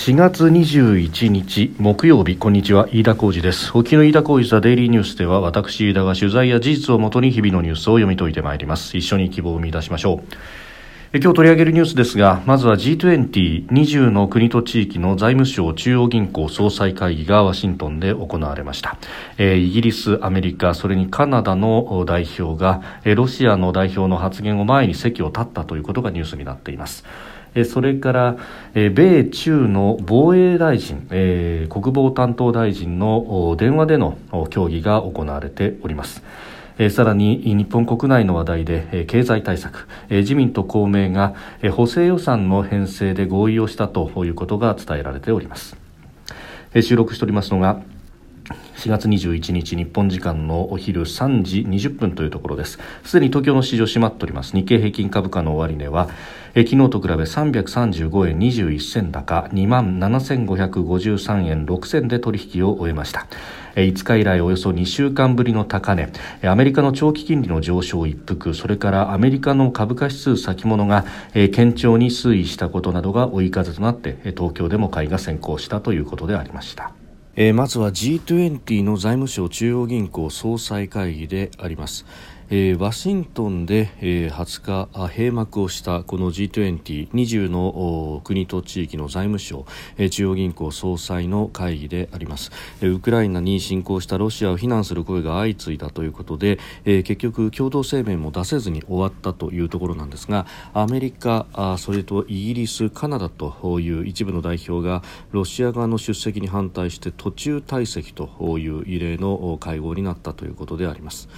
4月21日木曜日こんにちは。飯田浩二です。沖の飯田浩二ザデイリーニュースでは私飯田が取材や事実をもとに日々のニュースを読み解いてまいります。一緒に希望を生み出しましょう。今日取り上げるニュースですがまずは G2020 の国と地域の財務省中央銀行総裁会議がワシントンで行われました、えー、イギリス、アメリカそれにカナダの代表が、ロシアの代表の発言を前に席を立ったということがニュースになっています。それから米中の防衛大臣、国防担当大臣の電話での協議が行われております。さらに日本国内の話題で経済対策自民と公明が補正予算の編成で合意をしたということが伝えられております。収録しておりますのが4月21日日本時間のお昼3時20分というところです。すでに東京の市場閉まっております。日経平均株価の終値は昨日と比べ335円21銭高2万7553円6銭で取引を終えました。5日以来およそ2週間ぶりの高値。アメリカの長期金利の上昇一服それからアメリカの株価指数先物が堅調に推移したことなどが追い風となって東京でも買いが先行したということでありました。え、まずは G20 の財務省中央銀行総裁会議であります。えー、ワシントンで、えー、20日閉幕をしたこの G2020 の国と地域の財務省、えー、中央銀行総裁の会議であります、えー、ウクライナに侵攻したロシアを非難する声が相次いだということで、えー、結局共同声明も出せずに終わったというところなんですがアメリカあそれとイギリスカナダという一部の代表がロシア側の出席に反対して途中退席という異例の会合になったということであります。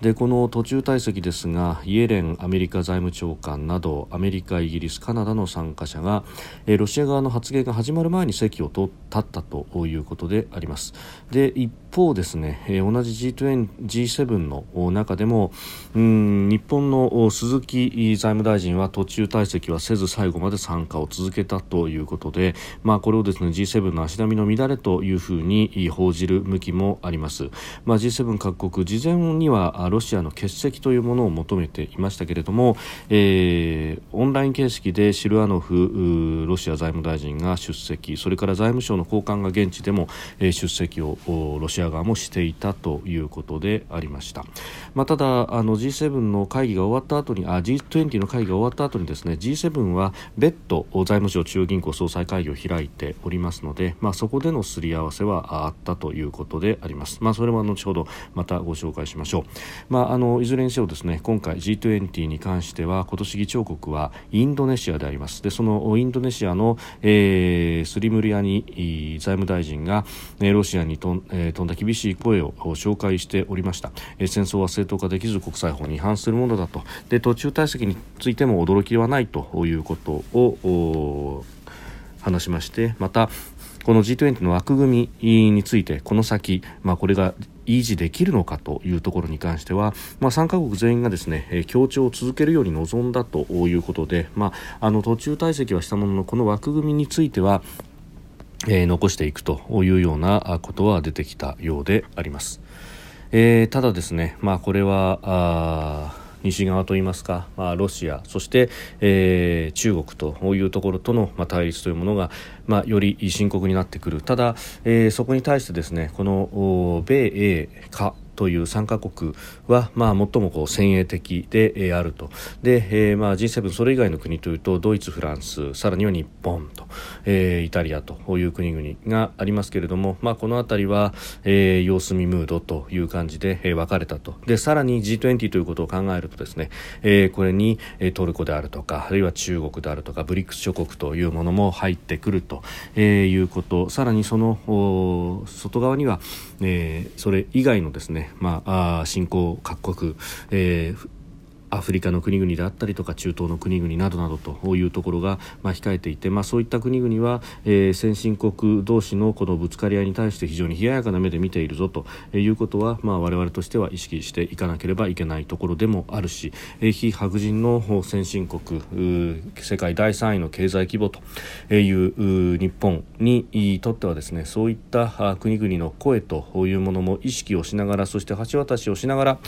でこの途中退席ですがイエレンアメリカ財務長官などアメリカ、イギリス、カナダの参加者が、えロシア側の発言が始まる前に席を立ったということであります。で一方ですね、え同じ G20 G7 の中でもうん日本の鈴木財務大臣は途中退席はせず最後まで参加を続けたということで、まあ、これをですね G7 の足並みの乱れというふうに報じる向きもあります、まあ、G7 各国事前にはロシアの欠席というものを求めていましたけれども、えー、オンライン形式でシルアノフロシア財務大臣が出席それから財務省の高官が現地でも、出席をロシア側もしていたということでありました、まあ、ただあの G7 の会議が終わった後にあ G20 の会議が終わった後にですね G7 は別途財務省中央銀行総裁会議を開いておりますので、まあ、そこでのすり合わせはあったということであります、まあ、それは後ほどまたご紹介しましょう。まあ、あのいずれにせよですね今回 G20 に関しては今年議長国はインドネシアであります。でそのインドネシアの、えー、スリムリアニ財務大臣が、えロシアにと、え、飛んだ厳しい声を紹介しておりました、え、戦争は正当化できず国際法に違反するものだと。で途中退席についても驚きはないということを話しましてまたこの G20 の枠組みについてこの先、まあ、これが維持できるのかというところに関しては、まあ、3カ国全員がですね、協調を続けるように望んだということで、まあ、あの途中退席はしたもののこの枠組みについては、えー、残していくというようなことは出てきたようであります。えー、ただですね、まあ、これは西側といいますか、まあ、ロシアそして、えー、中国というところとの、まあ、対立というものが、まあ、より深刻になってくるただ、えー、そこに対してですねこの米英化という3カ国は、まあ、最もこう先鋭的で、あると。で、えーまあ、G7 それ以外の国というとドイツ、フランスさらには日本と、えー、イタリアという国々がありますけれども、まあ、この辺りは、えー、様子見ムードという感じで、えー、分かれたと。でさらに G20 ということを考えるとですね、えー、これにトルコであるとかあるいは中国であるとかブリックス諸国というものも入ってくると、えー、いうこと。さらにその外側には、えー、それ以外のですねまあ、あ新興各国、えー、アフリカの国々であったりとか中東の国々などなどというところが、まあ、控えていて、まあ、そういった国々は、えー、先進国同士のこのぶつかり合いに対して非常に冷ややかな目で見ているぞということは、まあ、我々としては意識していかなければいけないところでもあるし、えー、非白人の先進国世界第3位の経済規模という日本にとってはですねそういった国々の声というものも意識をしながらそして橋渡しをしながら、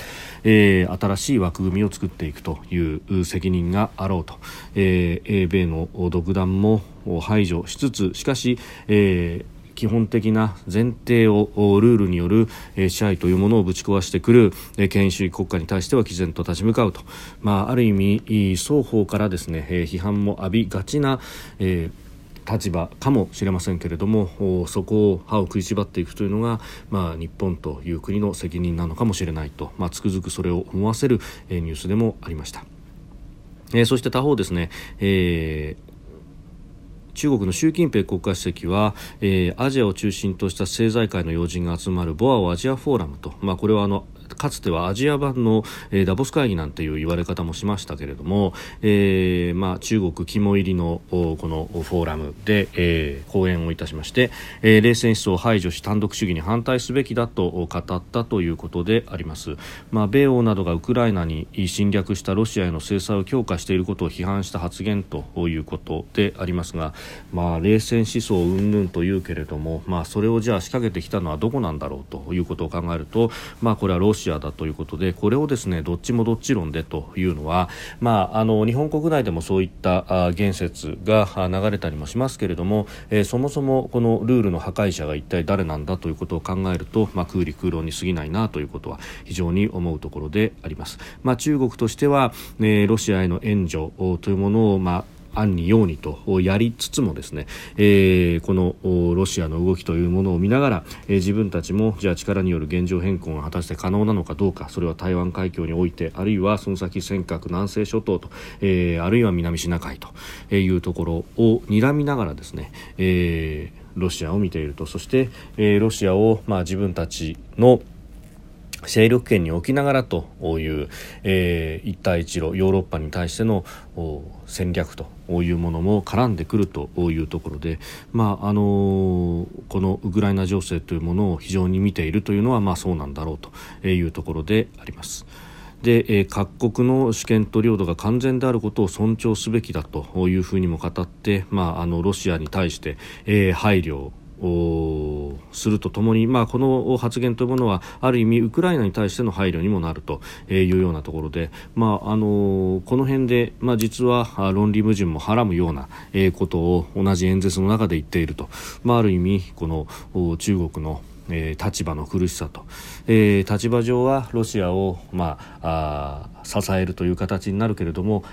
えー、新しい枠組みを作っていくという責任があろうと、えー、英米の独断も排除しつつしかし、えー基本的な前提をルールによる支配というものをぶち壊してくる権威主義国家に対しては毅然と立ち向かうと、まあ、ある意味双方からですね批判も浴びがちな、えー立場かもしれませんけれどもそこを歯を食いしばっていくというのが、まあ、日本という国の責任なのかもしれないと、まあ、つくづくそれを思わせるニュースでもありました。えー、そして他方ですね、えー中国の習近平国家主席は、えー、アジアを中心とした政財界の要人が集まるボアオアジアフォーラムと、まあ、これはあのかつてはアジア版の、えー、ダボス会議なんていう言われ方もしましたけれども、えーまあ、中国肝入りのこのフォーラムで、えー、講演をいたしまして、えー、冷戦思想を排除し単独主義に反対すべきだと語ったということであります、まあ、米欧などがウクライナに侵略したロシアへの制裁を強化していることを批判した発言ということでありますが、まあ、冷戦思想云々というけれども、まあ、それをじゃあ仕掛けてきたのはどこなんだろうということを考えると、まあ、これはロシアシアだということでこれをですねどっちもどっち論でというのは、まあ、あの日本国内でもそういった言説が流れたりもしますけれども、えー、そもそもこのルールの破壊者が一体誰なんだということを考えると、まあ、空理空論に過ぎないなということは非常に思うところであります。まあ、中国としては、えー、ロシアへの援助というものを、まあ暗に陽にとやりつつもですね、えー、このロシアの動きというものを見ながら、えー、自分たちもじゃあ力による現状変更が果たして可能なのかどうかそれは台湾海峡においてあるいはその先尖閣南西諸島と、えー、あるいは南シナ海というところを睨みながらですね、えー、ロシアを見ていると。そして、えー、ロシアを、まあ、自分たちの勢力圏に置きながらという、えー、一帯一路ヨーロッパに対しての戦略というものも絡んでくるというところで、まああのこのウクライナ情勢というものを非常に見ているというのは、まあ、そうなんだろうというところであります。で、えー、各国の主権と領土が完全であることを尊重すべきだというふうにも語って、まあ、あのロシアに対して、えー、配慮するとともに、まあ、この発言というものはある意味ウクライナに対しての配慮にもなるというようなところで、まあ、あのこの辺で、まあ、実は論理矛盾もはらむようなことを同じ演説の中で言っていると、まあ、ある意味この中国の、立場の苦しさと、えー、立場上はロシアを、まあ、あ支えるという形になるけれども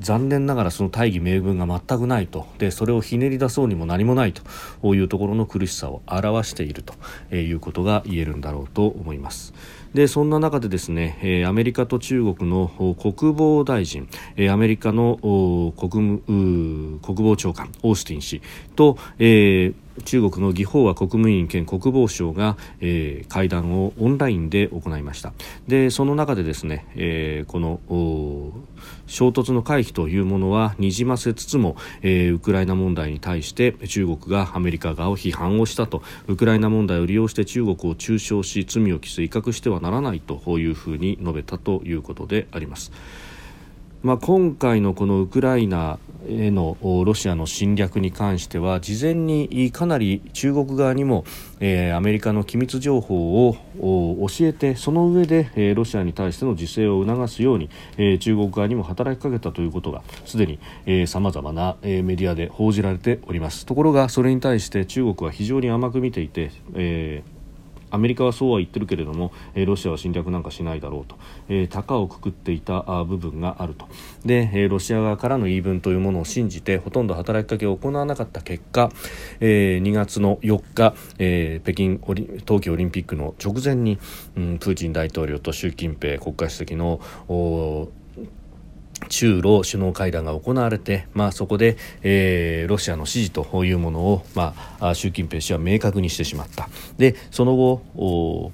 残念ながらその大義名分が全くないと。でそれをひねり出そうにも何もないと。いうところの苦しさを表していると。いうことが言えるんだろうと思います。でそんな中でですね、えアメリカと中国の国防大臣、えアメリカの国務国防長官オースティン氏と、えー中国の魏鳳和国務委員兼国防相が、えー、会談をオンラインで行いましたでその中でですね、えー、この衝突の回避というものはにじませつつも、えー、ウクライナ問題に対して中国がアメリカ側を批判をしたとウクライナ問題を利用して中国を中傷し罪を着せ威嚇してはならないというふうに述べたということであります。まあ、今回のこのウクライナへのロシアの侵略に関しては事前にかなり中国側にも、えー、アメリカの機密情報を教えてその上で、えー、ロシアに対しての自制を促すように、えー、中国側にも働きかけたということがすでにさまざまな、えー、メディアで報じられております。ところがそれに対して中国は非常に甘く見ていて、えーアメリカはそうは言ってるけれども、えー、ロシアは侵略なんかしないだろうと、えー、高をくくっていた部分があると。で、えー、ロシア側からの言い分というものを信じてほとんど働きかけを行わなかった結果、えー、2月の4日、えー、北京オリ冬季オリンピックの直前に、うん、プーチン大統領と習近平国家主席の中ロ首脳会談が行われて、まあ、そこで、えー、ロシアの支持というものを、まあ、習近平氏は明確にしてしまった。でその後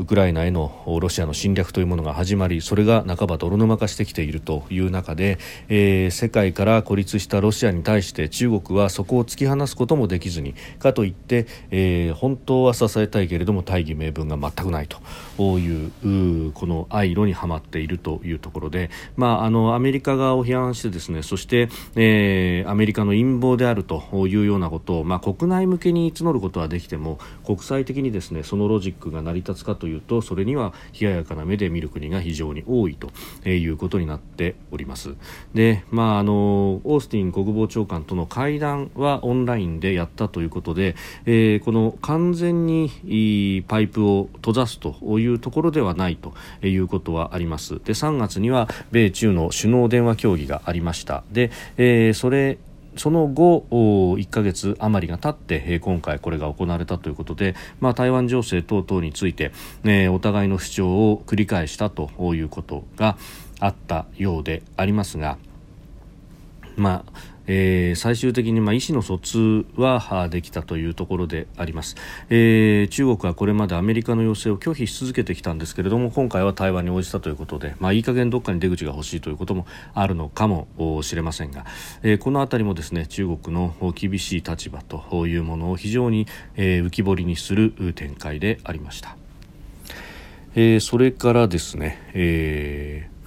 ウクライナへのロシアの侵略というものが始まりそれが半ば泥沼化してきているという中で、えー、世界から孤立したロシアに対して中国はそこを突き放すこともできずにかといって、えー、本当は支えたいけれども大義名分が全くないというこの愛路にはまっているというところで、まあ、あのアメリカ側を批判してですねそして、えー、アメリカの陰謀であるというようなことを、まあ、国内向けに募ることはできても国際的にですねそのロジックが成り立つかというとそれには冷ややかな目で見る国が非常に多いということになっております。で、まあ、あのオースティン国防長官との会談はオンラインでやったということで、えー、この完全にパイプを閉ざすというところではないということはあります。で3月には米中の首脳電話協議がありました。で、えー、それその後1ヶ月余りが経って今回これが行われたということで、まあ、台湾情勢等々について、えお互いの主張を繰り返したということがあったようでありますが、まあえー、最終的にまあ意思の疎通はできたというところであります、えー、中国はこれまでアメリカの要請を拒否し続けてきたんですけれども今回は対話に応じたということで、まあ、いい加減どっかに出口が欲しいということもあるのかもしれませんが、えー、この辺りもですね中国の厳しい立場というものを非常に、え、浮き彫りにする展開でありました。えー、それからですね、えー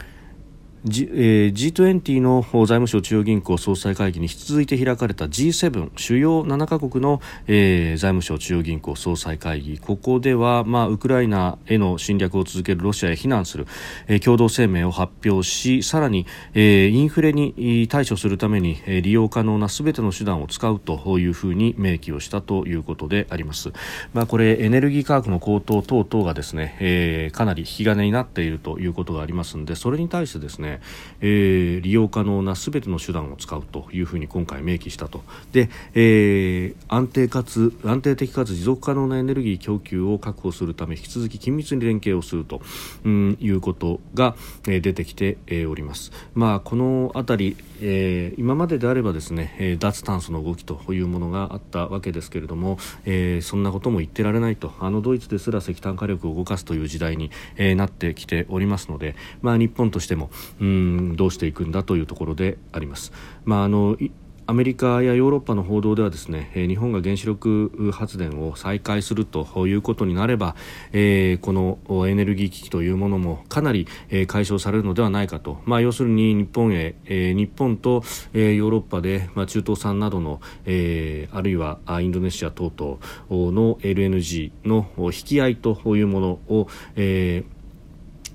G えー、G20 の財務省中央銀行総裁会議に引き続いて開かれた G7 主要7カ国の、えー、財務省中央銀行総裁会議。ここでは、まあ、ウクライナへの侵略を続けるロシアへ非難する、えー、共同声明を発表しさらに、えー、インフレに対処するために、えー、利用可能なすべての手段を使うというふうに明記をしたということであります、まあ、これエネルギー価格の高騰等々がですね、えー、かなり引き金になっているということがありますのでそれに対してですねえー、利用可能なすべての手段を使うというふうに今回明記したとで、えー、安定かつ安定的かつ持続可能なエネルギー供給を確保するため引き続き緊密に連携をすると、うん、いうことが、えー、出てきて、おります。まあ、このあたり、えー、今までであればですね、えー、脱炭素の動きというものがあったわけですけれども、えー、そんなことも言ってられないとあのドイツですら石炭火力を動かすという時代に、えー、なってきておりますので、まあ、日本としてもうんどうしていくんだというところであります。まあ、あのアメリカやヨーロッパの報道ではですね日本が原子力発電を再開するということになれば、えー、このエネルギー危機というものもかなり、解消されるのではないかと、まあ、要するに日本へ、えー、日本と、ヨーロッパで、まあ、中東産などの、えー、あるいはインドネシア等々の LNG の引き合いというものを、えー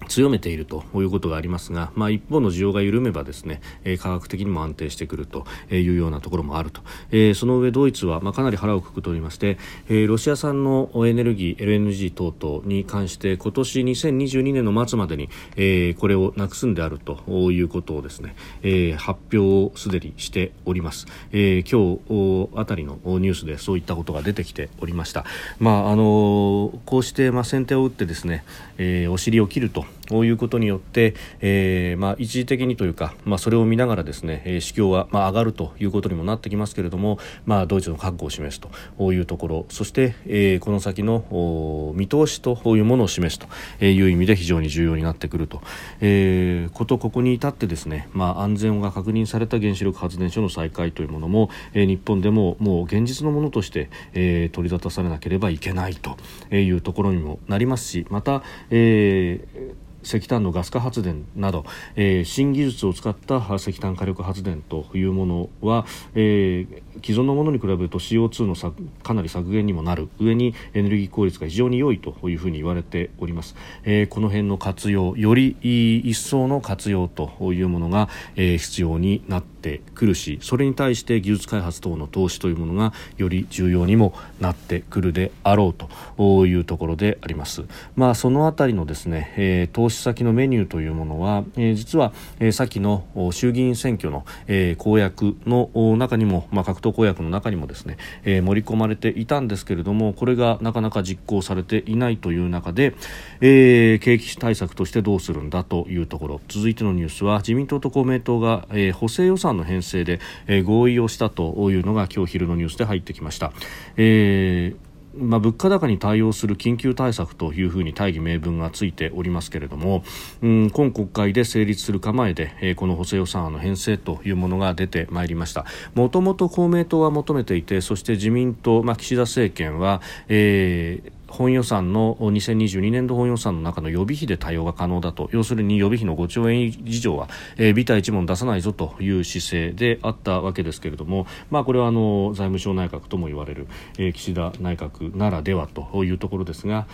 強めているということがありますが、まあ、一方の需要が緩めばですね、えー、科学的にも安定してくるというようなところもあると、えー、その上ドイツは、まあ、かなり腹をくくっておりまして、えー、ロシア産のエネルギー LNG 等々に関して今年2022年の末までに、えー、これをなくすんであるということをですね、えー、発表をすでにしております、えー、今日あたりのニュースでそういったことが出てきておりました、まああのこうして、まあ、先手を打ってですね、えー、お尻を切るとこういうことによって、えーまあ、一時的にというか、まあ、それを見ながらですね、えー、市況は、まあ、上がるということにもなってきますけれども、まあ、ドイツの覚悟を示すというところそして、えー、この先の見通しというものを示すという意味で非常に重要になってくると、えー、ことここに至ってですね、まあ、安全が確認された原子力発電所の再開というものも、えー、日本でももう現実のものとして、えー、取り沙汰されなければいけないというところにもなりますしまた、えー石炭のガス化発電など、えー、新技術を使った石炭火力発電というものは、えー、既存のものに比べると CO2 のかなり削減にもなる。上にエネルギー効率が非常に良いというふうに言われております、えー、この辺の活用より一層の活用というものが、えー、必要になっててくるしそれに対して技術開発等の投資というものがより重要にもなってくるであろうというところであります、まあ、そのあたりのですね、えー、投資先のメニューというものは、えー、実は、えー、先の衆議院選挙の、えー、公約の中にも、まあ、各党公約の中にもですね、えー、盛り込まれていたんですけれどもこれがなかなか実行されていないという中で、えー、景気対策としてどうするんだというところ。続いてのニュースは自民党と公明党が、えー、補正予算の編成で、えー、合意をしたというのが今日昼のニュースで入ってきました。えーまあ、物価高に対応する緊急対策というふうに大義名分がついておりますけれども、うん、今国会で成立する構えで、えー、この補正予算案の編成というものが出てまいりましたもともと公明党は求めていてそして自民党、まあ、岸田政権は、えー本予算の2022年度本予算の中の予備費で対応が可能だと。要するに予備費の5兆円以上は、えー、ビタ一文出さないぞという姿勢であったわけですけれども、まあ、これはあの財務省内閣とも言われる、えー、岸田内閣ならではというところですが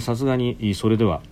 さすがにそれでは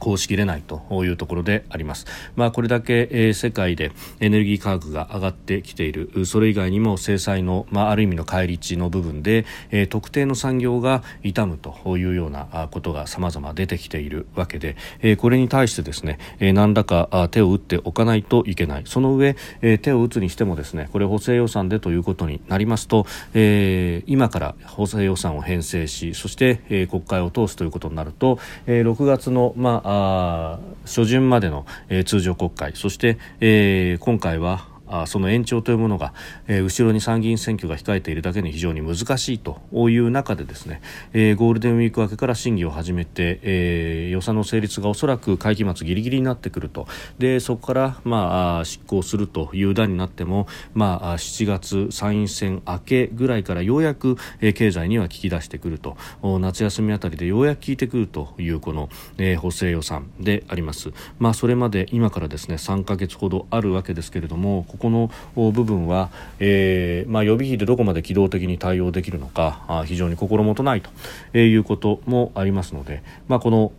公しきれないというところであります。まあ、これだけ、えー、世界でエネルギー価格が上がってきている、それ以外にも制裁の、まあ、ある意味の返り値の部分で、えー、特定の産業が傷むというようなことが様々出てきているわけで、えー、これに対してですね、えー、何らか手を打っておかないといけない。その上、えー、手を打つにしてもですね、これ補正予算でということになりますと、えー、今から補正予算を編成し、そして、えー、国会を通すということになると、えー、6月の、まああ初旬までの、えー、通常国会。そして、えー、今回はあその延長というものが、えー、後ろに参議院選挙が控えているだけに非常に難しいという中でですね、えー、ゴールデンウィーク明けから審議を始めて、えー、予算の成立がおそらく会期末ギリギリになってくるとでそこから、まあ、執行するという段になっても、まあ、7月参院選明けぐらいからようやく、え、経済には効き出してくると夏休みあたりでようやく効いてくるというこの、え、補正予算であります。まあ、それまで今からですね3ヶ月ほどあるわけですけれどもこの部分は、えーまあ、予備費でどこまで機動的に対応できるのかあ非常に心もとないとえいうこともありますので、まあ、この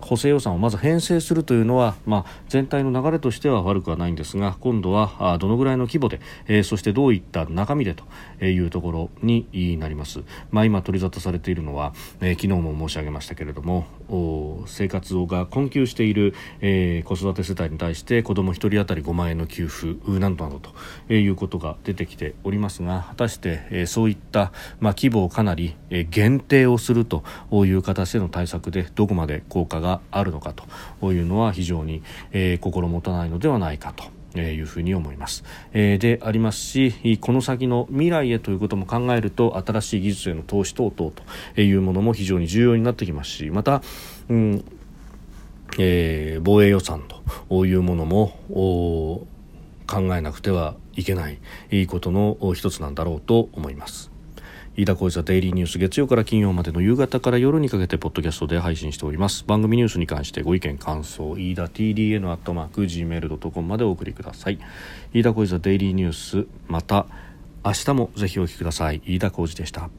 補正予算をまず編成するというのは、まあ、全体の流れとしては悪くはないんですが今度はどのぐらいの規模で、えー、そしてどういった中身でというところになります、まあ、今取り沙汰されているのは、えー、昨日も申し上げましたけれども生活が困窮している、えー、子育て世帯に対して子ども1人当たり5万円の給付などなどということが出てきておりますが果たして、えー、そういった、まあ、規模をかなり、えー、限定をするという形での対策でどこまで効果があるのかというのは非常に、えー、心もたないのではないかと。えいうふうに思います、え、でありますしこの先の未来へということも考えると新しい技術への投資等々というものも非常に重要になってきますしまた、うんえー、防衛予算というものも考えなくてはいけないいいことの一つなんだろうと思います。飯田浩司デイリーニュース月曜から金曜までの夕方から夜にかけてポッドキャストで配信しております。番組ニュースに関してご意見感想飯田 TDN アットマーク Gmail.com までお送りください。飯田浩司デイリーニュースまた明日もぜひお聞きください。飯田浩司でした。